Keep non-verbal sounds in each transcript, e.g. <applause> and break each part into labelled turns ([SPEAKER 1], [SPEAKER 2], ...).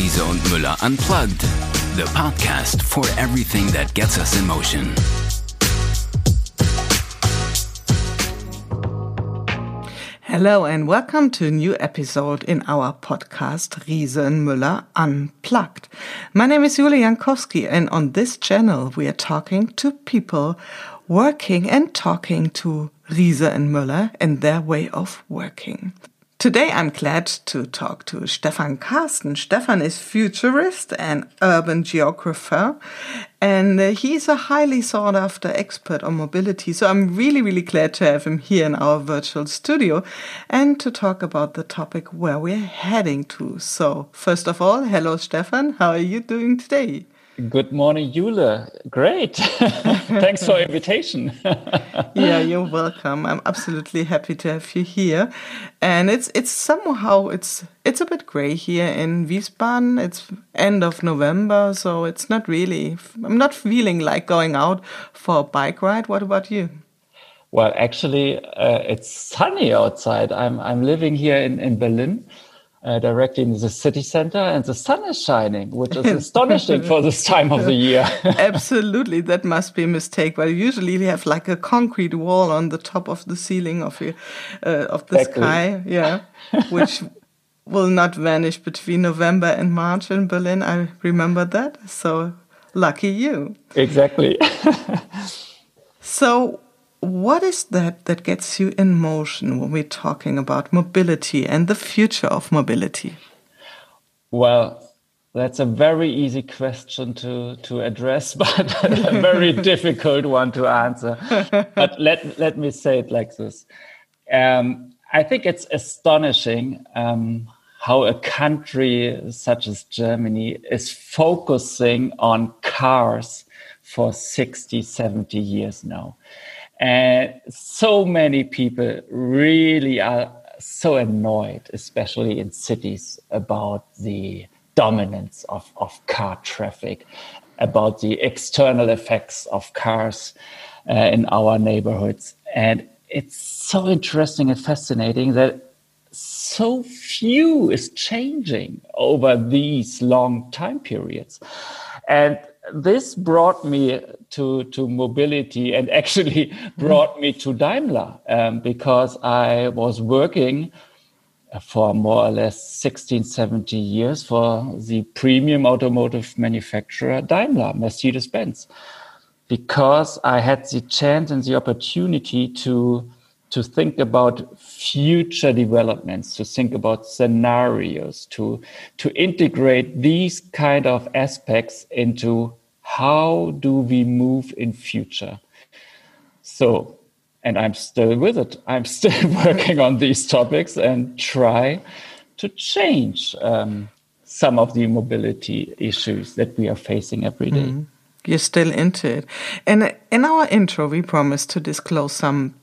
[SPEAKER 1] Riese und Müller Unplugged, the podcast for everything that gets us in motion.
[SPEAKER 2] Hello and welcome to a new episode in our podcast Riese and Müller Unplugged. My name is Julia Jankowski and on this channel we are talking to people working and talking to Riese and Müller and their way of working. Today I'm glad to talk to Stefan Carsten. Stefan is futurist and urban geographer and he's a highly sought after expert on mobility. So I'm really, really glad to have him here in our virtual studio and to talk about the topic where we're heading to. So first of all, hello Stefan, how are you doing today?
[SPEAKER 3] Good morning, Jule. Great. <laughs> Thanks for invitation. <laughs>
[SPEAKER 2] yeah, you're welcome. I'm absolutely happy to have you here. And it's it's somehow it's it's a bit gray here in Wiesbaden. It's end of November, so it's not really I'm not feeling like going out for a bike ride. What about you?
[SPEAKER 3] Well, actually, uh, it's sunny outside. I'm I'm living here in in Berlin uh, directly in the city center and the sun is shining, which is astonishing for this time of the year. <laughs>
[SPEAKER 2] Absolutely. That must be a mistake. But usually we have like a concrete wall on the top of the ceiling of, your, uh, of the exactly. sky. Yeah. <laughs> Which will not vanish between November and March in Berlin. I remember that. So lucky you.
[SPEAKER 3] Exactly. <laughs>
[SPEAKER 2] so what is that that gets you in motion when we're talking about mobility and the future of mobility?
[SPEAKER 3] Well, that's a very easy question to, to address, <laughs> but a very <laughs> difficult one to answer. But let, let me say it like this. Um, I think it's astonishing um, how a country such as Germany is focusing on cars for 60, 70 years now. And so many people really are so annoyed, especially in cities, about the dominance of, of car traffic, about the external effects of cars uh, in our neighborhoods. And it's so interesting and fascinating that so few is changing over these long time periods. And this brought me to, to mobility and <laughs> actually brought me to Daimler um, because I was working for more or less 16, 17 years for the premium automotive manufacturer Daimler, Mercedes Benz, because I had the chance and the opportunity to to think about future developments, to think about scenarios, to, to integrate these kind of aspects into how do we move in future. So, and I'm still with it. I'm still <laughs> working on these topics and try to change um, some of the mobility issues that we are facing every day. Mm.
[SPEAKER 2] You're still into it. And in our intro, we promised to disclose some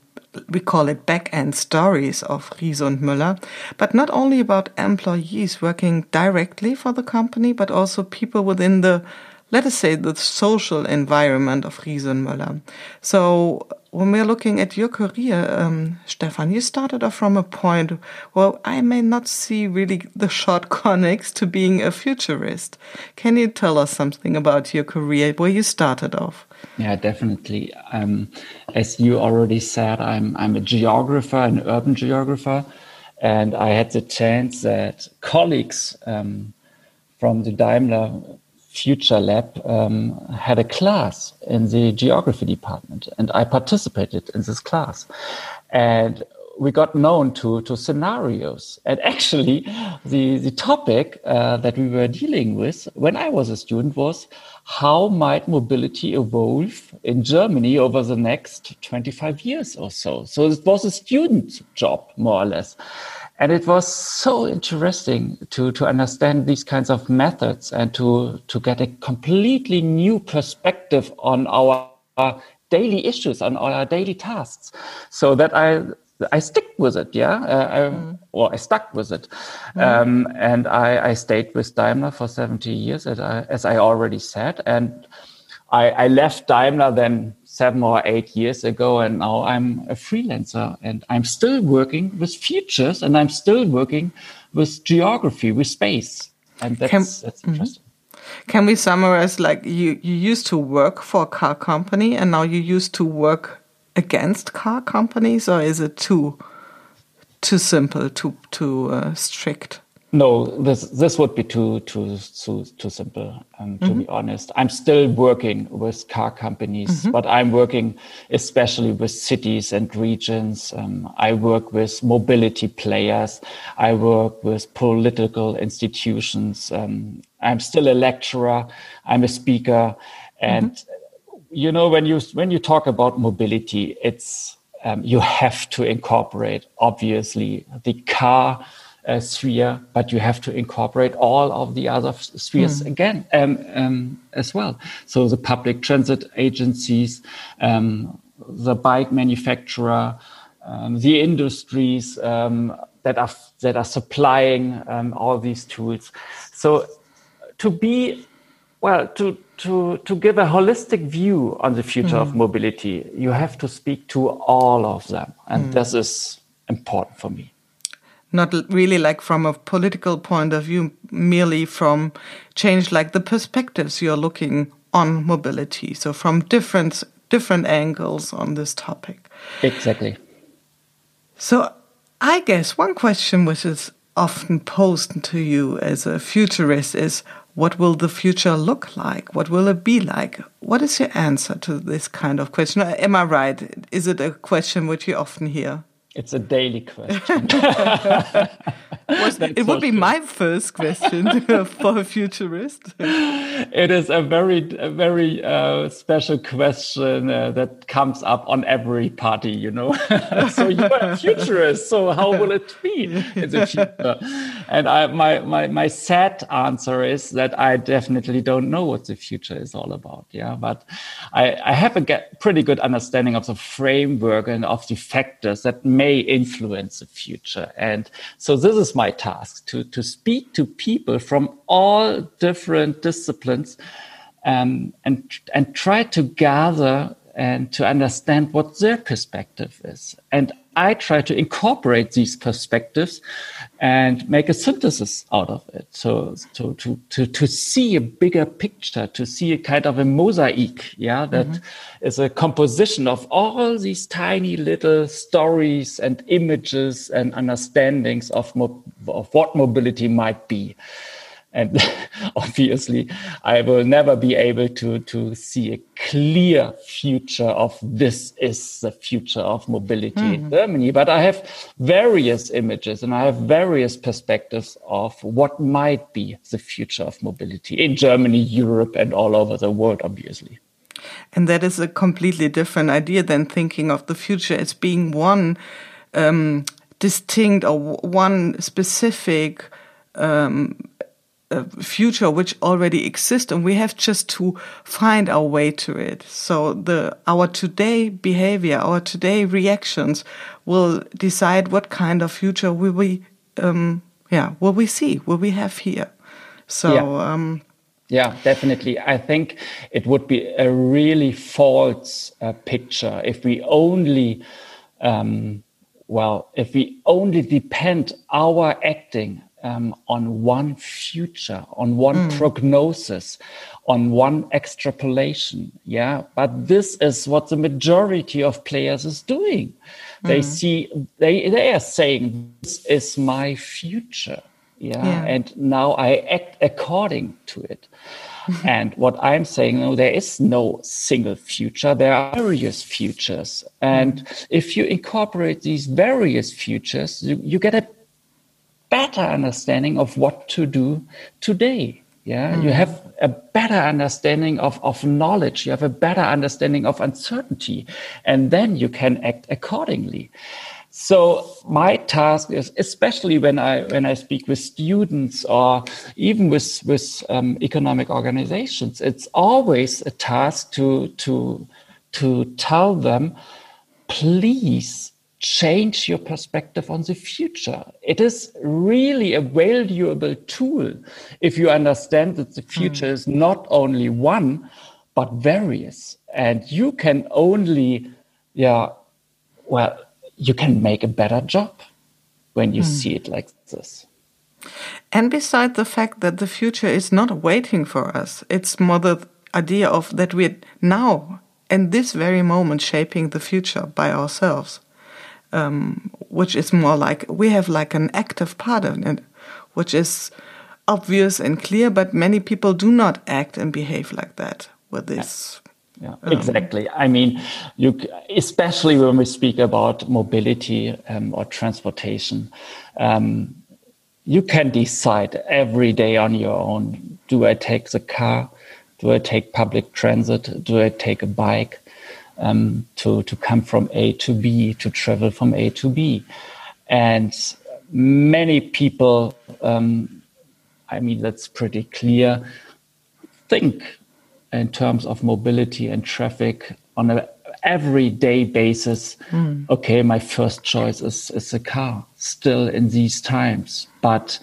[SPEAKER 2] we call it back end stories of Riese und Müller, but not only about employees working directly for the company, but also people within the, let us say, the social environment of Riese und Müller. So when we're looking at your career, um, Stefan, you started off from a point where I may not see really the shortcomings <laughs> to being a futurist. Can you tell us something about your career, where you started off?
[SPEAKER 3] Yeah, definitely. Um, as you already said, I'm I'm a geographer, an urban geographer, and I had the chance that colleagues um, from the Daimler Future Lab um, had a class in the geography department, and I participated in this class. And we got known to to scenarios. And actually, the the topic uh, that we were dealing with when I was a student was how might mobility evolve in Germany over the next 25 years or so. So it was a student job, more or less. And it was so interesting to, to understand these kinds of methods and to, to get a completely new perspective on our daily issues, on our daily tasks. So that I I stick with it, yeah, uh, I, mm. or I stuck with it, mm. um, and I, I, stayed with Daimler for 70 years, as I, as I already said, and I, I, left Daimler then seven or eight years ago, and now I'm a freelancer, and I'm still working with futures, and I'm still working with geography, with space. and that's, can, that's mm-hmm. interesting.
[SPEAKER 2] Mm-hmm. Can we summarize like you, you used to work for a car company and now you used to work against car companies or is it too too simple, too too uh, strict?
[SPEAKER 3] No, this this would be too too too too simple. Um, to mm -hmm. be honest, I'm still working with car companies, mm -hmm. but I'm working especially with cities and regions. Um, I work with mobility players. I work with political institutions. Um, I'm still a lecturer. I'm a speaker, and mm -hmm. You know when you when you talk about mobility, it's um, you have to incorporate obviously the car uh, sphere, but you have to incorporate all of the other spheres mm. again um, um, as well. So the public transit agencies, um, the bike manufacturer, um, the industries um, that are that are supplying um, all these tools. So to be well to to to give a holistic view on the future mm. of mobility, you have to speak to all of them, and mm. this is important for me
[SPEAKER 2] not really like from a political point of view, merely from change like the perspectives you're looking on mobility. So from different different angles on this topic.
[SPEAKER 3] Exactly.
[SPEAKER 2] So I guess one question which is often posed to you as a futurist is what will the future look like? What will it be like? What is your answer to this kind of question? Am I right? Is it a question which you often hear?
[SPEAKER 3] It's a daily question. <laughs> <laughs>
[SPEAKER 2] it would be my first question <laughs> for a futurist.
[SPEAKER 3] It is a very, a very uh, special question uh, that comes up on every party, you know. so you're a futurist, so how will it be in the future? And I, my, my, my sad answer is that I definitely don't know what the future is all about. Yeah, but I, I have a get, pretty good understanding of the framework and of the factors that may influence the future. And so this is my task to, to speak to people from all different disciplines um, and, and try to gather and to understand what their perspective is. And I try to incorporate these perspectives and make a synthesis out of it. So, to, to, to, to see a bigger picture, to see a kind of a mosaic, yeah, that mm -hmm. is a composition of all these tiny little stories and images and understandings of, of what mobility might be and <laughs> obviously i will never be able to to see a clear future of this is the future of mobility mm. in hmm. germany but i have various images and i have various perspectives of what might be the future of mobility in germany europe and all over the world obviously
[SPEAKER 2] and that is a completely different idea than thinking of the future as being one um, distinct or one specific um, a future which already exists and we have just to find our way to it so the our today behavior our today reactions will decide what kind of future will we um yeah will we see will we have here so
[SPEAKER 3] yeah. um yeah, definitely. I think it would be a really false uh, picture if we only, um, well, if we only depend our acting um, on one future, on one mm. prognosis, on one extrapolation. Yeah. But this is what the majority of players is doing. They mm. see, they, they are saying, this is my future. Yeah? yeah. And now I act according to it. <laughs> and what I'm saying, no, there is no single future. There are various futures. And mm. if you incorporate these various futures, you, you get a better understanding of what to do today. Yeah, mm. you have a better understanding of, of knowledge. You have a better understanding of uncertainty, and then you can act accordingly. So my task is, especially when I when I speak with students or even with with um, economic organizations, it's always a task to to to tell them, please change your perspective on the future. It is really a valuable tool if you understand that the future mm. is not only one, but various. And you can only, yeah, well, you can make a better job when you mm. see it like this.
[SPEAKER 2] And beside the fact that the future is not waiting for us, it's more the idea of that we're now, in this very moment, shaping the future by ourselves, um, which is more like we have like an active part of it, which is obvious and clear, but many people do not act and behave like that with this.
[SPEAKER 3] Yeah, um, exactly. I mean, you especially when we speak about mobility um, or transportation, um, you can decide every day on your own. Do I take the car? Do I take public transit? Do I take a bike um, to to come from A to B to travel from A to B? And many people, um, I mean, that's pretty clear. Think in terms of mobility and traffic on an everyday basis. Mm. Okay, my first choice is, is a car still in these times. But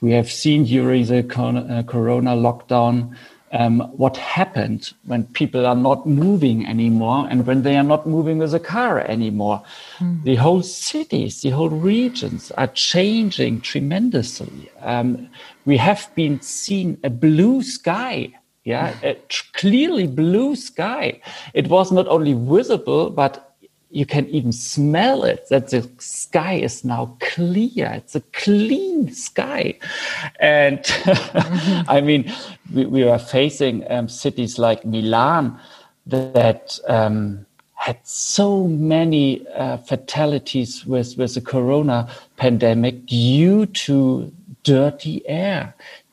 [SPEAKER 3] we have seen during the uh, corona lockdown um, what happened when people are not moving anymore and when they are not moving with a car anymore. Mm. The whole cities, the whole regions are changing tremendously. Um, we have been seeing a blue sky yeah, a clearly blue sky. It was not only visible, but you can even smell it that the sky is now clear. It's a clean sky. And <laughs> I mean, we, we are facing um, cities like Milan that um, had so many uh, fatalities with, with the corona pandemic due to dirty air,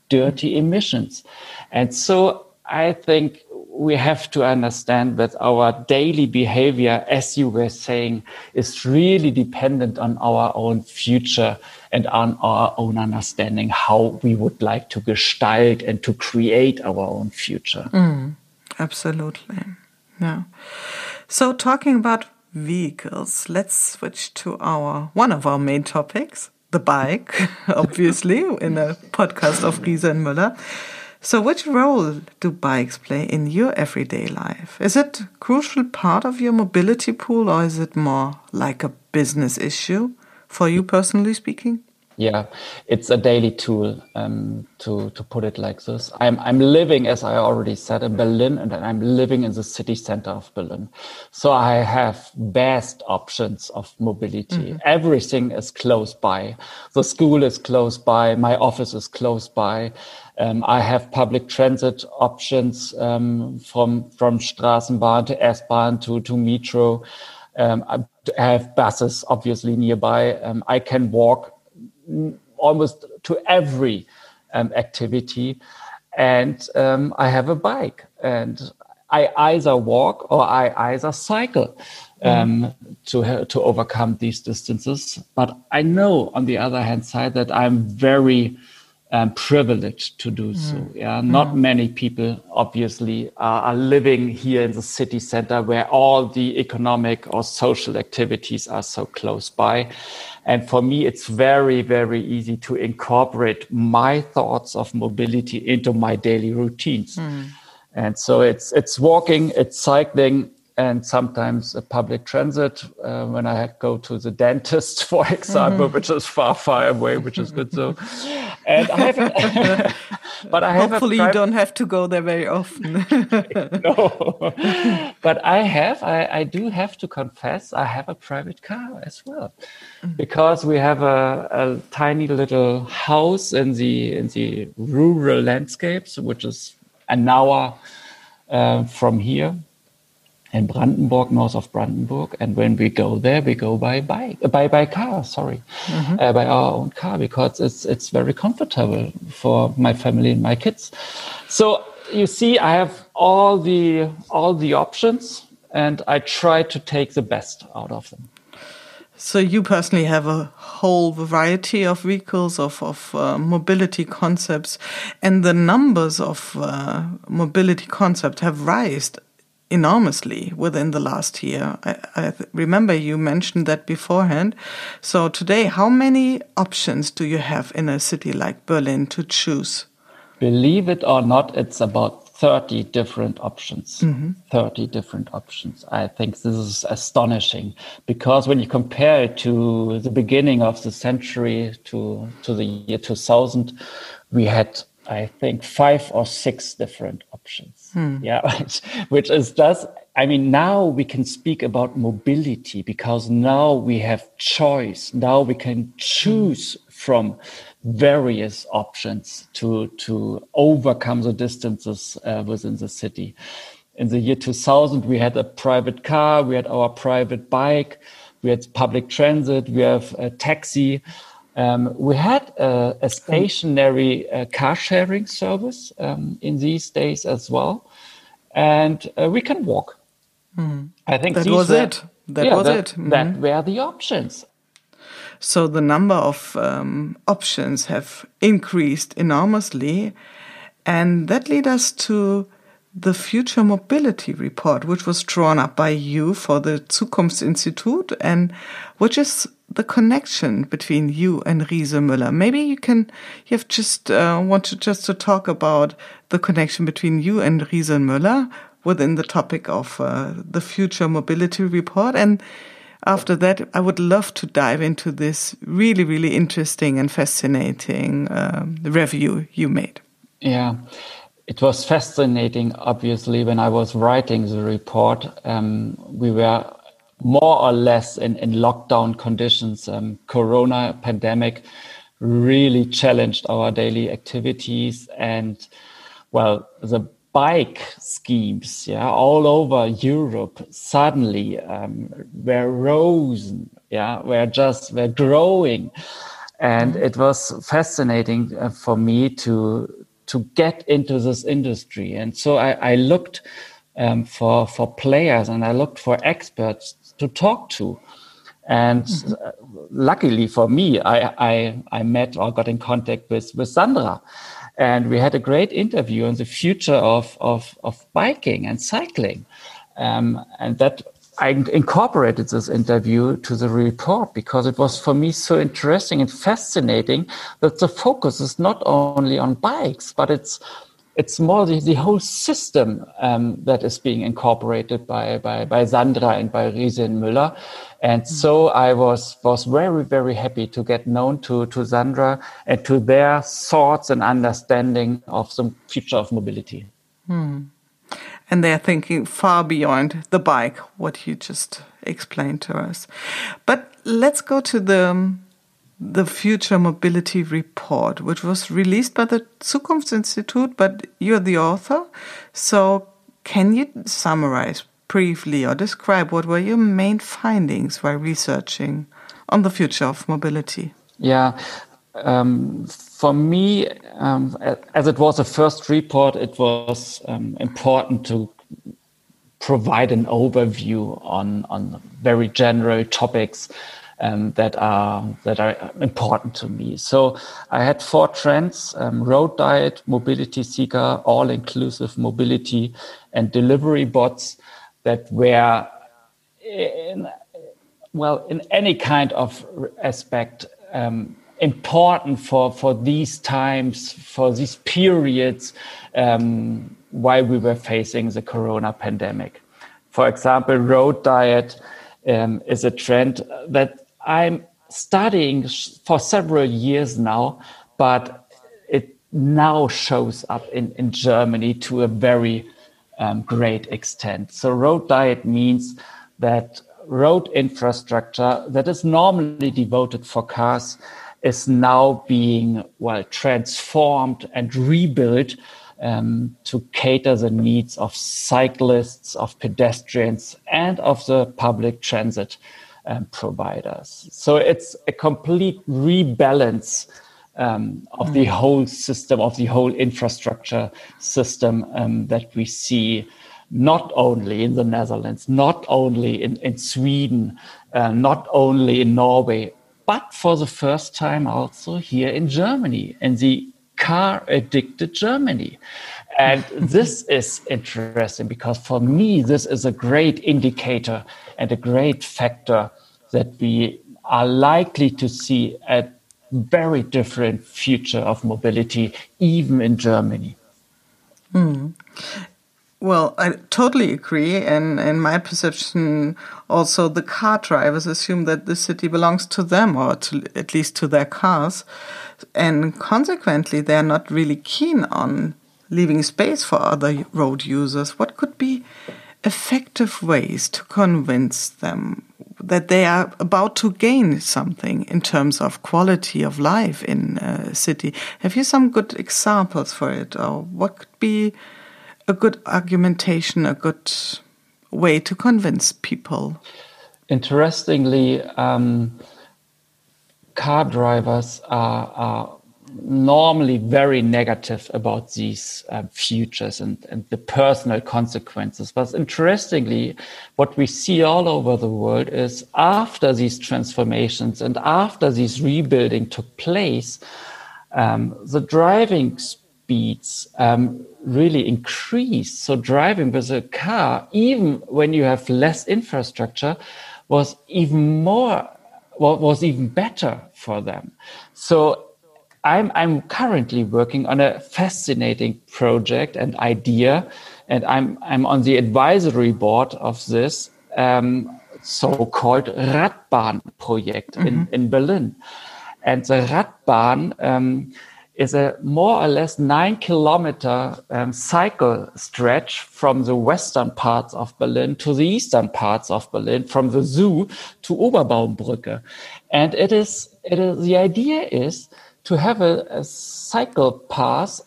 [SPEAKER 3] dirty emissions. And so I think we have to understand that our daily behavior, as you were saying, is really dependent on our own future and on our own understanding how we would like to gestalt and to create our own future.
[SPEAKER 2] Mm, absolutely. Yeah. So talking about vehicles, let's switch to our one of our main topics, the bike, <laughs> obviously, in a podcast of Riese and Müller. So, which role do bikes play in your everyday life? Is it a crucial part of your mobility pool, or is it more like a business issue for you personally speaking?
[SPEAKER 3] Yeah, it's a daily tool um, to to put it like this. I'm I'm living, as I already said, in Berlin, and I'm living in the city center of Berlin. So I have vast options of mobility. Mm -hmm. Everything is close by. The school is close by. My office is close by. Um, I have public transit options um, from from Straßenbahn to S-Bahn to to metro. Um, I have buses obviously nearby. Um, I can walk almost to every um, activity. And um, I have a bike, and I either walk or I either cycle um, to to overcome these distances. But I know, on the other hand side, that I'm very um, privileged to do mm. so. Yeah, not mm. many people obviously are, are, living here in the city center where all the economic or social activities are so close by. And for me, it's very, very easy to incorporate my thoughts of mobility into my daily routines. Mm. And so it's it's walking, it's cycling, and sometimes a public transit uh, when I go to the dentist, <laughs> for example, mm-hmm. which is far, far away, which is good. So, and I have, <laughs>
[SPEAKER 2] but I have hopefully you don't have to go there very often. <laughs>
[SPEAKER 3] no, but I have, I, I do have to confess, I have a private car as well, mm. because we have a, a tiny little house in the in the rural landscapes, which is an hour uh, from here in Brandenburg, north of Brandenburg. And when we go there, we go by bike, uh, by by car. Sorry, mm-hmm. uh, by our own car because it's it's very comfortable for my family and my kids. So you see, I have all the all the options, and I try to take the best out of them.
[SPEAKER 2] So you personally have a whole variety of vehicles, of, of uh, mobility concepts, and the numbers of uh, mobility concepts have raised enormously within the last year. I, I remember you mentioned that beforehand. So today, how many options do you have in a city like Berlin to choose?
[SPEAKER 3] Believe it or not, it's about 30 different options. Mm-hmm. 30 different options. I think this is astonishing because when you compare it to the beginning of the century to, to the year 2000, we had, I think, five or six different options. Hmm. Yeah, <laughs> which, which is just, I mean, now we can speak about mobility because now we have choice. Now we can choose from various options to to overcome the distances uh, within the city. In the year 2000, we had a private car, we had our private bike, we had public transit, we have a taxi. Um, we had a, a stationary uh, car sharing service um, in these days as well, and uh, we can walk.
[SPEAKER 2] Mm. I think that was were, it. That yeah, was
[SPEAKER 3] that,
[SPEAKER 2] it.
[SPEAKER 3] Mm. That hmm. were the options.
[SPEAKER 2] So the number of um, options have increased enormously. And that led us to the Future Mobility Report, which was drawn up by you for the Zukunftsinstitut and which is the connection between you and Riese Müller. Maybe you can, you have just uh, wanted just to talk about the connection between you and Riese Müller within the topic of uh, the Future Mobility Report and after that, I would love to dive into this really, really interesting and fascinating um, review you made.
[SPEAKER 3] Yeah, it was fascinating, obviously, when I was writing the report. Um, we were more or less in, in lockdown conditions. Um, corona pandemic really challenged our daily activities and well the bike schemes, yeah, all over Europe suddenly um, were rose, yeah, were just were growing, and it was fascinating uh, for me to to get into this industry, and so I, I looked um, for for players and I looked for experts to talk to. And mm-hmm. luckily for me, I, I, I met or got in contact with, with Sandra, and we had a great interview on the future of, of, of biking and cycling. Um, and that I incorporated this interview to the report because it was for me so interesting and fascinating that the focus is not only on bikes, but it's it's more the, the whole system um, that is being incorporated by, by, by Sandra and by Riese Müller. And mm-hmm. so I was, was very, very happy to get known to, to Sandra and to their thoughts and understanding of the future of mobility.
[SPEAKER 2] Hmm. And they're thinking far beyond the bike, what you just explained to us. But let's go to the the Future Mobility Report, which was released by the Zukunftsinstitut, but you're the author. So, can you summarize briefly or describe what were your main findings while researching on the future of mobility?
[SPEAKER 3] Yeah. Um, for me, um, as it was a first report, it was um, important to provide an overview on, on very general topics um, that are that are important to me. So I had four trends: um, road diet, mobility seeker, all-inclusive mobility, and delivery bots that were in, well in any kind of aspect um, important for for these times for these periods um, while we were facing the corona pandemic for example road diet um, is a trend that I'm studying for several years now, but it now shows up in, in Germany to a very um, great extent. So, road diet means that road infrastructure that is normally devoted for cars is now being well transformed and rebuilt um, to cater the needs of cyclists, of pedestrians, and of the public transit um, providers. So it's a complete rebalance um, of mm. the whole system, of the whole infrastructure system um, that we see not only in the Netherlands, not only in, in Sweden, uh, not only in Norway, but for the first time also here in Germany, in the car addicted Germany. And <laughs> this is interesting because for me, this is a great indicator and a great factor that we are likely to see a very different future of mobility, even in Germany.
[SPEAKER 2] Mm. Well, I totally agree. And in my perception, also the car drivers assume that the city belongs to them or to, at least to their cars. And consequently, they're not really keen on leaving space for other road users. What could be effective ways to convince them that they are about to gain something in terms of quality of life in a city? Have you some good examples for it? Or what could be a good argumentation, a good way to convince people?
[SPEAKER 3] Interestingly, um, car drivers are, are, normally very negative about these uh, futures and, and the personal consequences. But interestingly, what we see all over the world is after these transformations and after these rebuilding took place, um, the driving speeds um, really increased. So driving with a car, even when you have less infrastructure, was even more, was even better for them. So I'm, I'm currently working on a fascinating project and idea, and I'm, I'm on the advisory board of this um, so-called Radbahn project mm -hmm. in, mm-hmm. in Berlin. And the Radbahn um, is a more or less nine kilometer um, cycle stretch from the western parts of Berlin to the eastern parts of Berlin, from the zoo to Oberbaumbrücke. And it is, it is the idea is to have a, a cycle path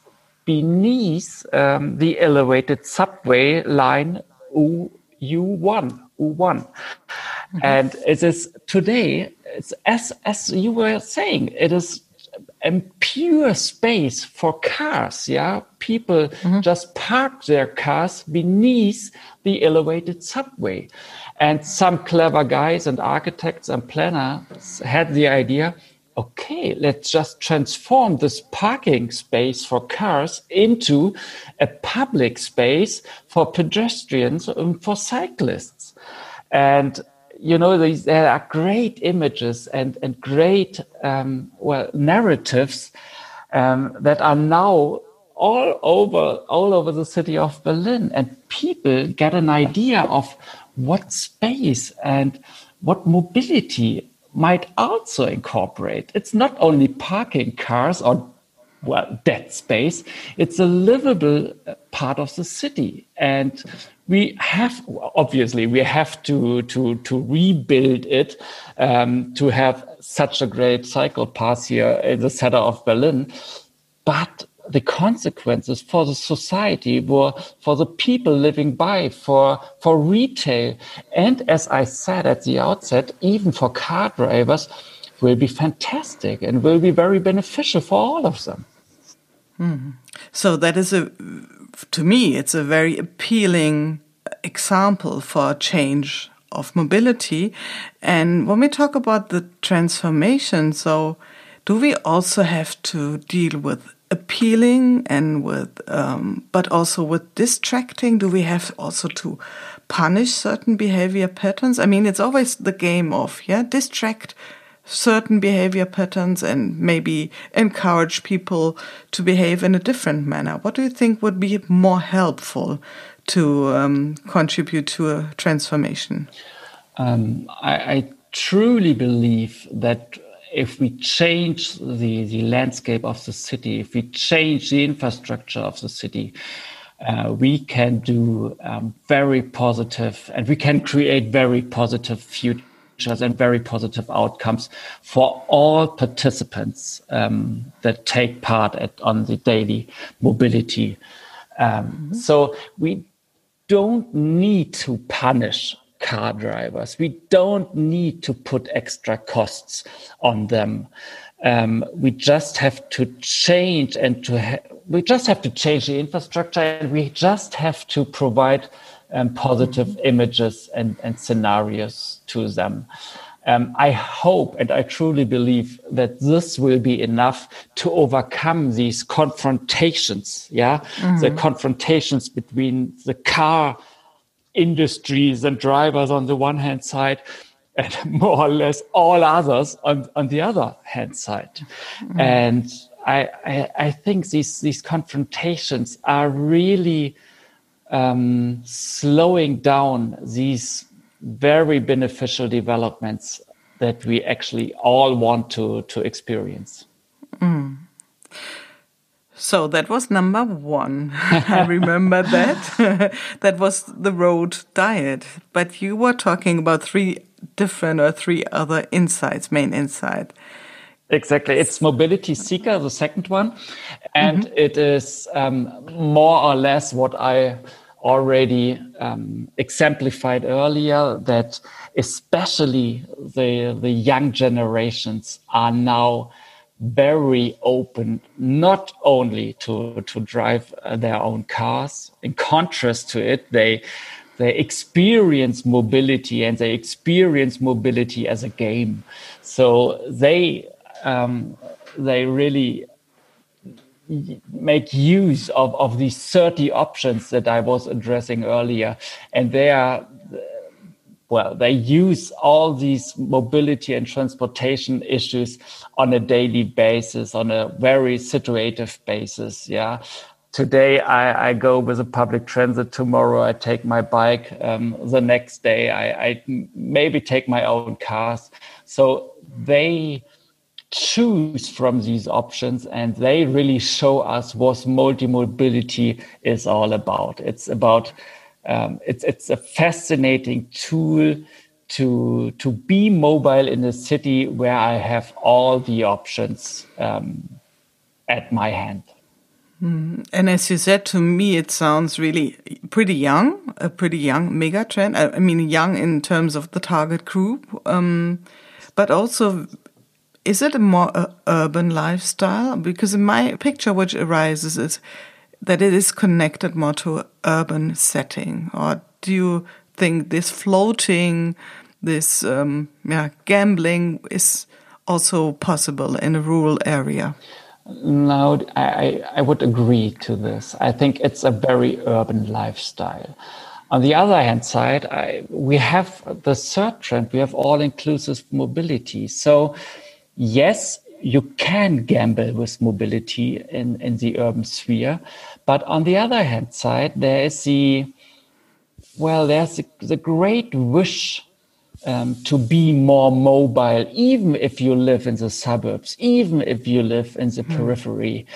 [SPEAKER 3] beneath um, the elevated subway line U, U1, U1. Mm-hmm. And it is today, it's as, as you were saying, it is a pure space for cars. Yeah, people mm-hmm. just park their cars beneath the elevated subway, and some clever guys and architects and planners had the idea. Okay, let's just transform this parking space for cars into a public space for pedestrians and for cyclists. And you know, these, there are great images and, and great, um, well, narratives um, that are now all over, all over the city of Berlin. And people get an idea of what space and what mobility might also incorporate. It's not only parking cars or well, dead space. It's a livable part of the city. And we have obviously we have to to to rebuild it um, to have such a great cycle path here in the center of Berlin, but the consequences for the society were for the people living by for for retail and as i said at the outset even for car drivers will be fantastic and will be very beneficial for all of them
[SPEAKER 2] mm. so that is a to me, it's a very appealing example for change of mobility. And when we talk about the transformation, so do we also have to deal with appealing and with, um, but also with distracting? Do we have also to punish certain behavior patterns? I mean, it's always the game of, yeah, distract, certain behavior patterns and maybe encourage people to behave in a different manner. What do you think would be more helpful to um, contribute to a transformation?
[SPEAKER 3] Um, I, I, truly believe that if we change the, the landscape of the city, if we change the infrastructure of the city, uh, we can do um, very positive and we can create very positive futures and very positive outcomes for all participants um, that take part at, on the daily mobility. Um, mm-hmm. So we don't need to punish car drivers. We don't need to put extra costs on them. Um, we just have to change and to ha- we just have to change the infrastructure and we just have to provide um, positive mm-hmm. images and, and scenarios to them. Um, I hope and I truly believe that this will be enough to overcome these confrontations. Yeah, mm-hmm. the confrontations between the car industries and drivers on the one hand side, and <laughs> more or less all others on, on the other hand side. Mm-hmm. And I, I, I think these these confrontations are really um, slowing down these very beneficial developments that we actually all want to to experience. Mm.
[SPEAKER 2] So that was number one. <laughs> I remember that. <laughs> that was the road diet. But you were talking about three different or three other insights, main insight.
[SPEAKER 3] Exactly. It's mobility seeker, the second one. And mm -hmm. it is um, more or less what I already um, exemplified earlier that especially the, the young generations are now very open not only to to drive uh, their own cars in contrast to it they they experience mobility and they experience mobility as a game so they um, they really make use of, of these 30 options that I was addressing earlier. And they are well, they use all these mobility and transportation issues on a daily basis, on a very situative basis. Yeah. Today I, I go with a public transit. Tomorrow I take my bike. Um, the next day I, I maybe take my own cars. So they choose from these options and they really show us what multimobility is all about. It's about um, it's it's a fascinating tool to to be mobile in a city where I have all the options um, at my hand.
[SPEAKER 2] Mm. And as you said to me, it sounds really pretty young, a pretty young mega trend. I mean, young in terms of the target group, um, but also is it a more uh, urban lifestyle? Because in my picture, which arises is that it is connected more to urban setting, or do you think this floating, this um, yeah, gambling is also possible in a rural area?
[SPEAKER 3] No, I, I would agree to this. I think it's a very urban lifestyle. On the other hand side, I, we have the third trend, we have all inclusive mobility. So, yes, you can gamble with mobility in, in the urban sphere. But on the other hand side, there is the, well, there's the, the great wish um, to be more mobile, even if you live in the suburbs, even if you live in the mm. periphery.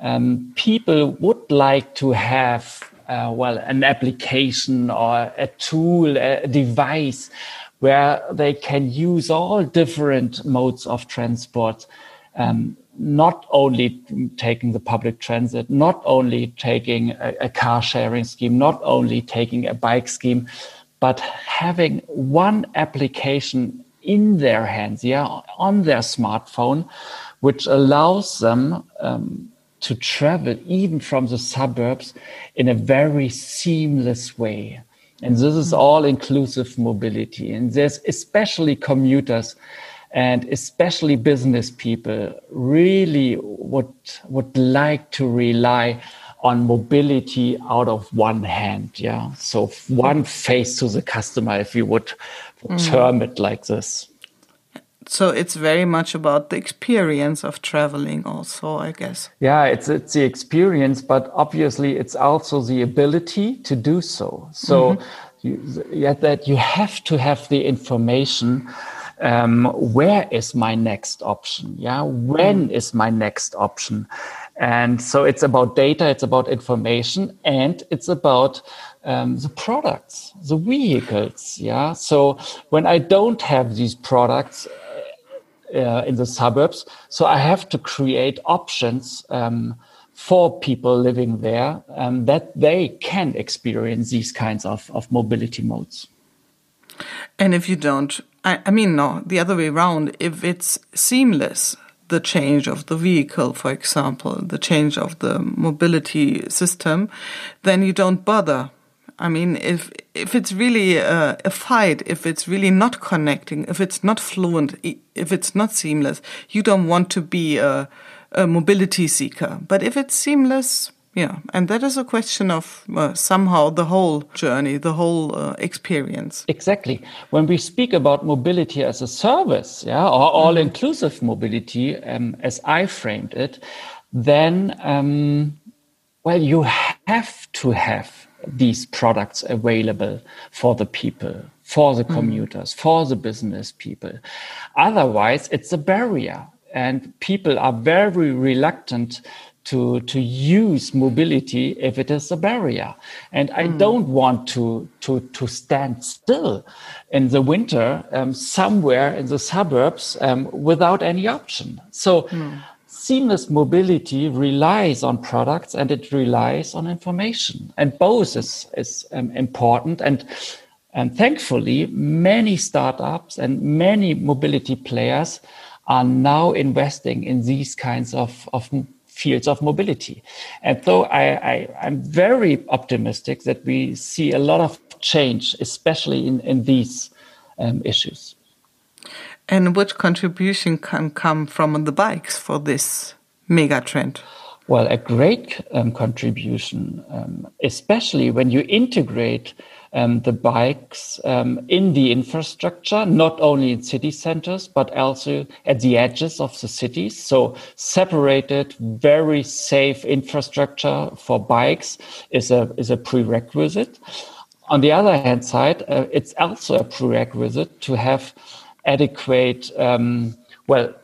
[SPEAKER 3] Um, people would like to have, uh, well, an application or a tool, a device where they can use all different modes of transport um, not only taking the public transit, not only taking a, a car sharing scheme, not only taking a bike scheme, but having one application in their hands, yeah, on their smartphone, which allows them um, to travel even from the suburbs in a very seamless way. And this is mm. all inclusive mobility. And there's especially commuters and especially business people really would would like to rely on mobility out of one hand yeah? So one face to the customer if you would mm. term it like this.
[SPEAKER 2] So it's very much about the experience of traveling also i guess.
[SPEAKER 3] Yeah it's it's the experience but obviously it's also the ability to do so. So mm -hmm. you, yeah, that you have to have the information um, where is my next option? Yeah, when mm. is my next option? And so it's about data, it's about information, and it's about um, the products, the vehicles. Yeah. So when I don't have these products uh, uh, in the suburbs, so I have to create options um, for people living there um, that they can experience these kinds of, of mobility modes.
[SPEAKER 2] And if you don't I, I mean, no, the other way around. If it's seamless, the change of the vehicle, for example, the change of the mobility system, then you don't bother. I mean, if if it's really a, a, fight, if it's really not connecting, if it's not fluent, if it's not seamless, you don't want to be a, a mobility seeker. But if it's seamless, Yeah, and that is a question of uh, somehow the whole journey, the whole uh, experience.
[SPEAKER 3] Exactly. When we speak about mobility as a service, yeah, or all-inclusive mobility, um, as I framed it, then um, well, you have to have these products available for the people, for the commuters, mm. for the business people. Otherwise, it's a barrier, and people are very reluctant to to use mobility if it is a barrier and i mm. don't want to to to stand still in the winter um, somewhere in the suburbs um, without any option so mm. seamless mobility relies on products and it relies on information and both is is um, important and and thankfully many startups and many mobility players are now investing in these kinds of, of fields of mobility. And so I, I, I'm very optimistic that we see a lot of change, especially in, in these um, issues.
[SPEAKER 2] And what contribution can come from the bikes for this mega trend?
[SPEAKER 3] Well, a great um, contribution, um, especially when you integrate um, the bikes um, in the infrastructure, not only in city centers, but also at the edges of the cities. So separated, very safe infrastructure for bikes is a, is a prerequisite. On the other hand side, uh, it's also a prerequisite to have adequate, um, well,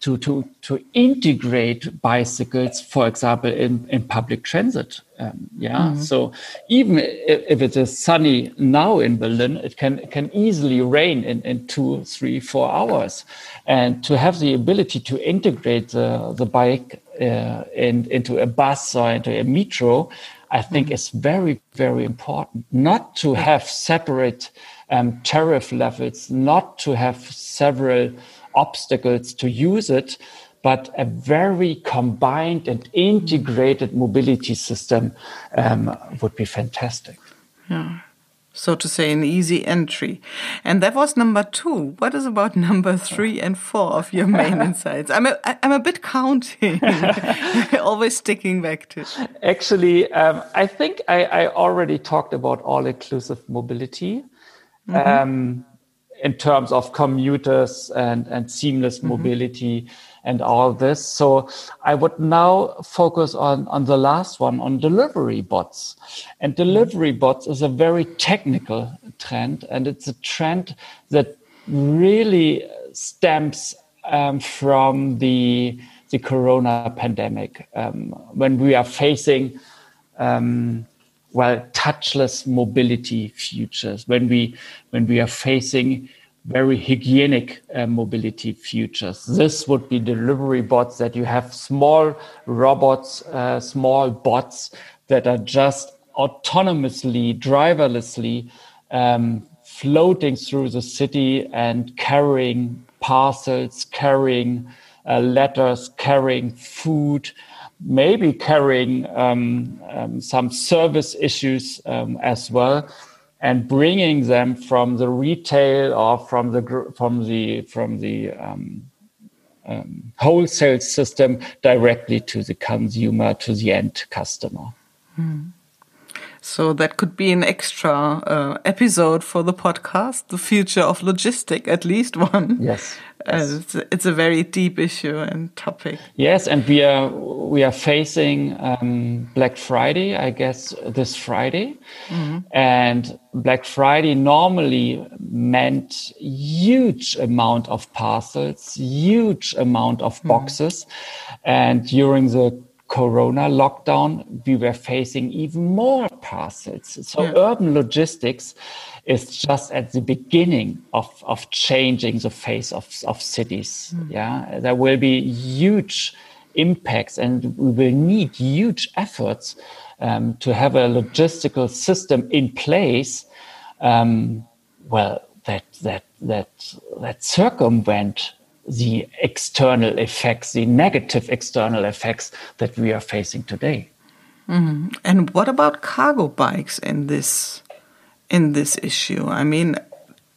[SPEAKER 3] to, to, to integrate bicycles, for example, in, in public transit. Um, yeah. Mm-hmm. So even if, if, it is sunny now in Berlin, it can, it can easily rain in, in two, three, four hours. And to have the ability to integrate the, the bike uh, in, into a bus or into a metro, I think mm-hmm. is very, very important. Not to have separate um, tariff levels, not to have several obstacles to use it, but a very combined and integrated mobility system um, would be fantastic.
[SPEAKER 2] Yeah. So to say, an easy entry. And that was number two. What is about <laughs> number three and four of your main <laughs> insights? I'm a, I'm a bit counting, <laughs> always sticking back to.
[SPEAKER 3] Actually, um, I think I, I, already talked about all inclusive mobility. Mm -hmm. um, in terms of commuters and, and seamless mm-hmm. mobility and all this. So I would now focus on, on the last one, on delivery bots. And mm-hmm. delivery bots is a very technical trend, and it's a trend that really stems um, from the the corona pandemic um, when we are facing um, well touchless mobility futures when we when we are facing very hygienic uh, mobility futures. This would be delivery bots that you have small robots uh, small bots that are just autonomously driverlessly um, floating through the city and carrying parcels carrying uh, letters carrying food maybe carrying um, um, some service issues um, as well and bringing them from the retail or from the from the from the um, um, wholesale system directly to the consumer to the end customer.
[SPEAKER 2] Mm. So that could be an extra uh, episode for the podcast, the future of logistic, at least one.
[SPEAKER 3] Yes.
[SPEAKER 2] Uh, it's, a, it's, a, very deep issue and topic.
[SPEAKER 3] Yes, and we are we are facing um, Black Friday, I guess, this Friday, mm -hmm. and Black Friday normally meant huge amount of parcels, huge amount of mm-hmm. boxes, mm -hmm. and during the corona lockdown, we were facing even more parcels. So yeah. urban logistics is just at the beginning of, of changing the face of, of cities. Mm. Yeah, there will be huge impacts and we will need huge efforts um, to have a logistical system in place. Um, well, that, that, that, that circumvent the external effects, the negative external effects that we are facing today.
[SPEAKER 2] Mm-hmm. And what about cargo bikes in this in this issue? I mean,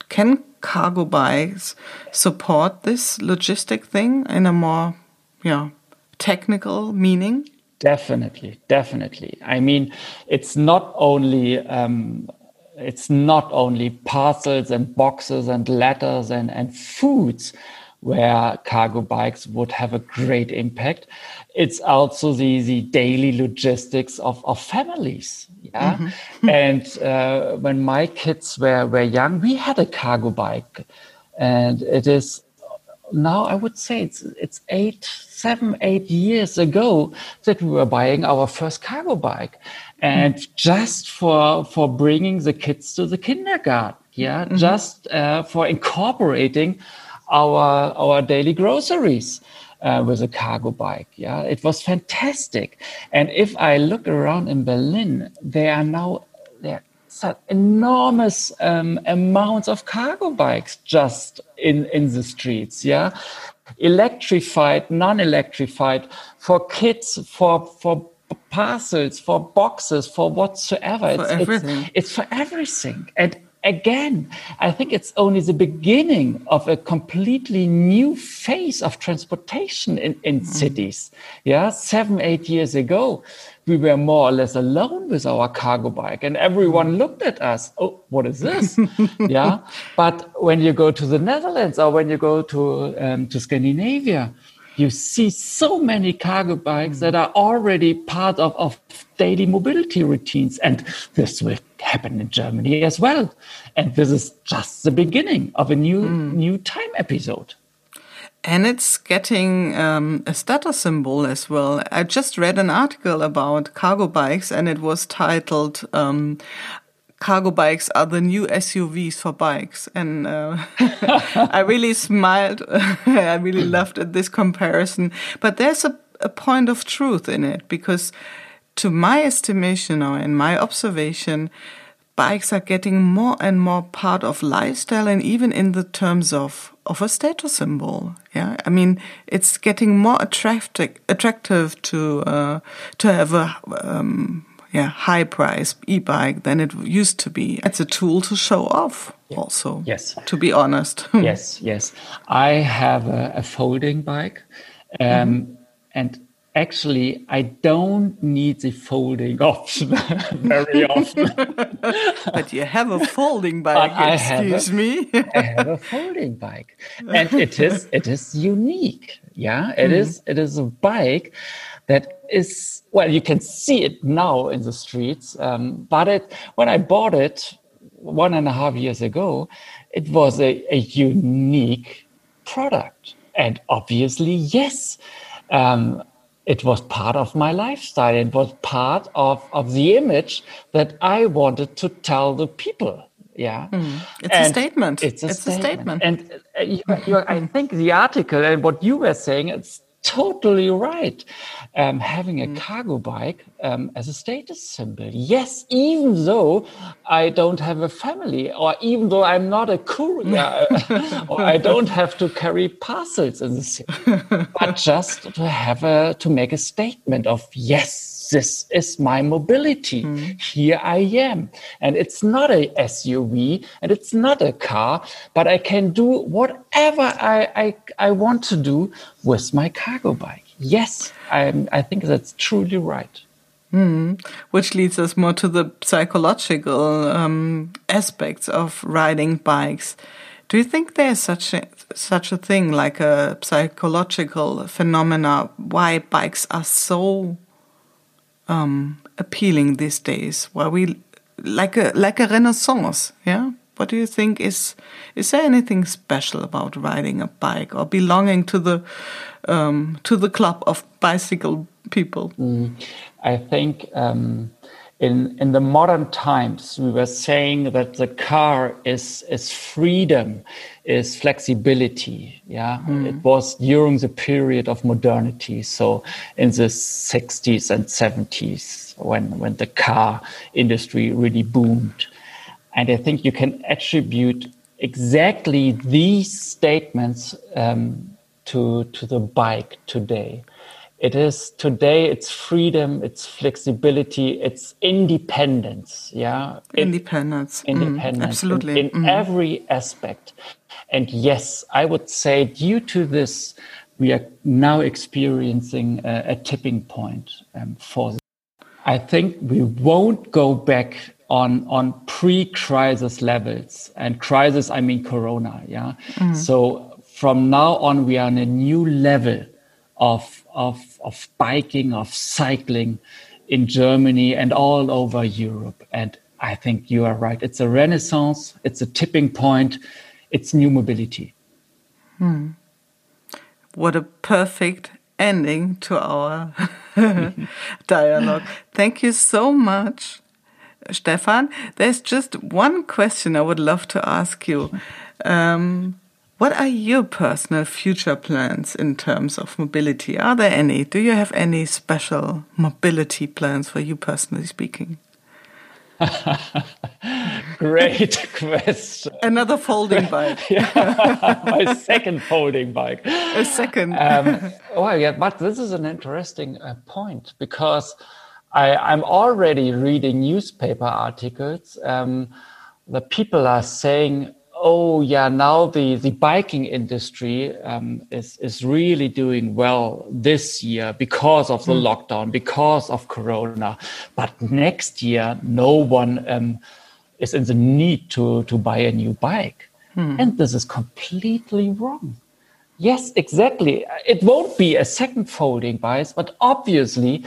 [SPEAKER 2] can cargo bikes support this logistic thing in a more, yeah, technical meaning?
[SPEAKER 3] Definitely, definitely. I mean, it's not only um, it's not only parcels and boxes and letters and, and foods where cargo bikes would have a great impact. It's also the, the daily logistics of, of families. Yeah. Mm-hmm. <laughs> and uh, when my kids were, were young, we had a cargo bike. And it is now, I would say it's, it's eight, seven, eight years ago that we were buying our first cargo bike. And mm-hmm. just for, for bringing the kids to the kindergarten. Yeah. Mm-hmm. Just uh, for incorporating our our daily groceries uh, with a cargo bike. Yeah, it was fantastic. And if I look around in Berlin, there are now there such enormous um, amounts of cargo bikes just in in the streets. Yeah, electrified, non-electrified, for kids, for for parcels, for boxes, for whatsoever.
[SPEAKER 2] For it's, everything.
[SPEAKER 3] It's, it's for everything. And again, I think it's only the beginning of a completely new phase of transportation in, in mm. cities. Yeah, seven, eight years ago, we were more or less alone with our cargo bike, and everyone mm. looked at us. Oh, what is this? <laughs> yeah, but when you go to the Netherlands or when you go to um, to Scandinavia, you see so many cargo bikes that are already part of, of daily mobility routines. And this will happen in Germany as well. And this is just the beginning of a new mm. new time episode.
[SPEAKER 2] And it's getting um, a status symbol as well. I just read an article about cargo bikes and it was titled, um, cargo bikes are the new SUVs for bikes. And uh, <laughs> I really smiled. <laughs> I really loved this comparison. But there's a, a point of truth in it because, to my estimation or in my observation, bikes are getting more and more part of lifestyle and even in the terms of of a status symbol yeah i mean it's getting more attractive attractive to uh, to have a um, yeah high price e-bike than it used to be. It's a tool to show off also
[SPEAKER 3] yes.
[SPEAKER 2] to be honest.
[SPEAKER 3] Yes yes. I have a, a folding bike um, mm -hmm. and actually I don't need the folding <laughs> option very often. <laughs>
[SPEAKER 2] but you have a folding <laughs> bike, excuse a, me.
[SPEAKER 3] I have a folding bike. And it is it is unique. Yeah. It mm. is it is a bike that is well, you can see it now in the streets. Um, but it when I bought it one and a half years ago, it was a, a unique product. And obviously, yes. Um, it was part of my lifestyle. It was part of, of the image that I wanted to tell the people. Yeah.
[SPEAKER 2] Mm. It's and a statement.
[SPEAKER 3] It's a,
[SPEAKER 2] it's
[SPEAKER 3] statement.
[SPEAKER 2] a statement.
[SPEAKER 3] And uh, you, you, I think the article and what you were saying, it's totally right. Um, having a mm. cargo bike um, as a status symbol. Yes, even though I don't have a family, or even though I'm not a courier, <laughs> or I don't have to carry parcels in the city, but <laughs> just to have a to make a statement of yes this is my mobility. Mm. Here I am. And it's not a SUV and it's not a car, but I can do whatever I, I, I want to do with my cargo bike. Yes, I, I think that's truly right.
[SPEAKER 2] Mm. Which leads us more to the psychological um, aspects of riding bikes. Do you think there's such a, such a thing like a psychological phenomena why bikes are so um, appealing these days? Why we like a like a renaissance? Yeah. What do you think is is there anything special about riding a bike or belonging to the um, to the club of bicycle people?
[SPEAKER 3] Mm, I think um, in in the modern times we were saying that the car is is freedom is flexibility yeah? Mm. it was during the period of modernity so in the 60s and 70s when when the car industry really boomed. And i think you can attribute exactly these statements um, to to the bike today it is today it's freedom it's flexibility it's independence yeah
[SPEAKER 2] independence
[SPEAKER 3] it, independence
[SPEAKER 2] mm, absolutely
[SPEAKER 3] in, in mm. every aspect and yes i would say due to this we are now experiencing a, a tipping point um, for. This. I think we won't go back on on pre-crisis levels, and crisis I mean Corona. Yeah, mm. so from now on we are on a new level of of of biking, of cycling in Germany and all over Europe, and I think you are right. It's a renaissance. It's a tipping point. It's new mobility.
[SPEAKER 2] Hmm. What a perfect ending to our <laughs> dialogue. Thank you so much, Stefan. There's just one question I would love to ask you. Um, what are your personal future plans in terms of mobility? Are there any? Do you have any special mobility plans for you personally speaking? <laughs>
[SPEAKER 3] Great <laughs> question.
[SPEAKER 2] Another folding <laughs> bike.
[SPEAKER 3] yeah, my second folding bike.
[SPEAKER 2] A second.
[SPEAKER 3] um, well, yeah, but this is an interesting uh, point because I, am already reading newspaper articles. Um, the people are saying oh yeah, now the, the biking industry um, is, is really doing well this year because of the mm. lockdown, because of Corona. But next year, no one um, is in the need to, to buy a new bike. Mm. And this is completely wrong. Yes, exactly. It won't be a second folding bike, but obviously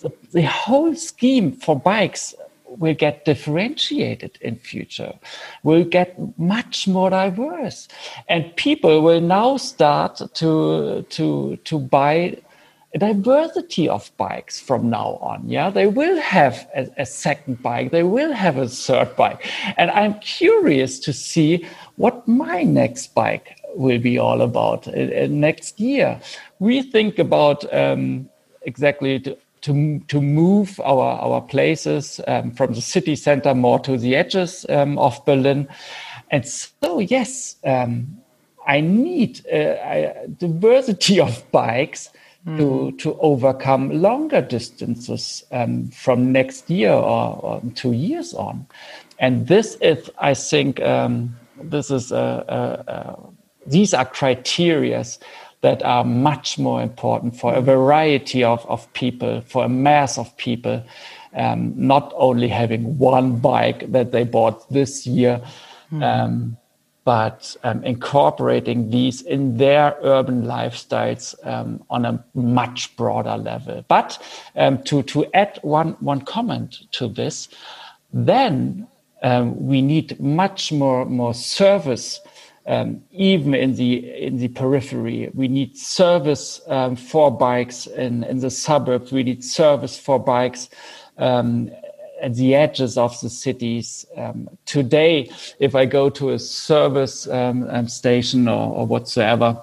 [SPEAKER 3] the, the whole scheme for bikes will get differentiated in future. Will get much more diverse. And people will now start to to to buy a diversity of bikes from now on. Yeah they will have a, a, second bike. They will have a third bike. And i'm curious to see what my next bike will be all about uh, uh, next year. We think about um, exactly to, to move our, our places um, from the city center more to the edges um, of Berlin. And so, yes, um, I need a, a, diversity of bikes mm. to, to overcome longer distances um, from next year or, or, two years on. And this is, I think, um, this is a, a, these are criterias that are much more important for a variety of, of people, for a mass of people, um, not only having one bike that they bought this year, mm. um, but um, incorporating these in their urban lifestyles um, on a much broader level. But um, to, to add one, one comment to this, then um, we need much more, more service um, even in the in the periphery. We need service um, for bikes in, in the suburbs. We need service for bikes um, at the edges of the cities. Um, today, if I go to a service um, um, station or, or, whatsoever,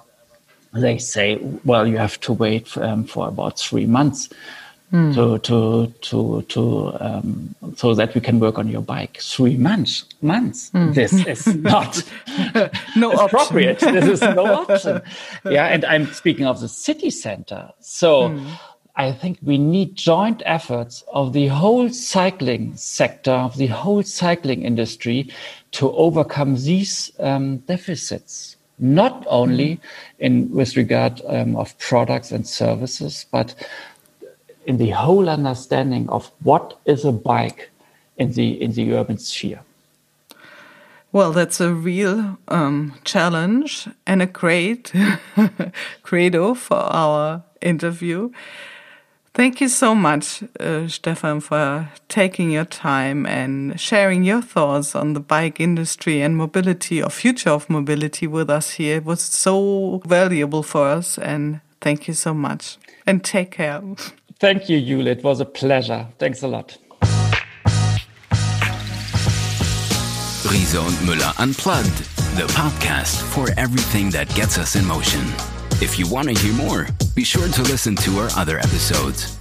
[SPEAKER 3] they say, well, you have to wait for, for about three months mm. to to to to um, so that we can work on your bike. Three months, months. Mm. This is <laughs> not
[SPEAKER 2] no
[SPEAKER 3] appropriate. this is no option. <laughs> Yeah, and I'm speaking of the city center. So. Mm. I think we need joint efforts of the whole cycling sector, of the whole cycling industry to overcome these um, deficits, not only mm. in with regard um, of products and services, but in the whole understanding of what is a bike in the in the urban sphere.
[SPEAKER 2] Well, that's a real um, challenge and a great <laughs> credo for our interview. Thank you so much, uh, Stefan, for taking your time and sharing your thoughts on the bike industry and mobility or future of mobility with us here. It was so valuable for us, and thank you so much. And take care. <laughs>
[SPEAKER 3] Thank you, Yule. It was a pleasure. Thanks a lot.
[SPEAKER 1] Riese und Müller Unplugged, the podcast for everything that gets us in motion. If you want to hear more, be sure to listen to our other episodes.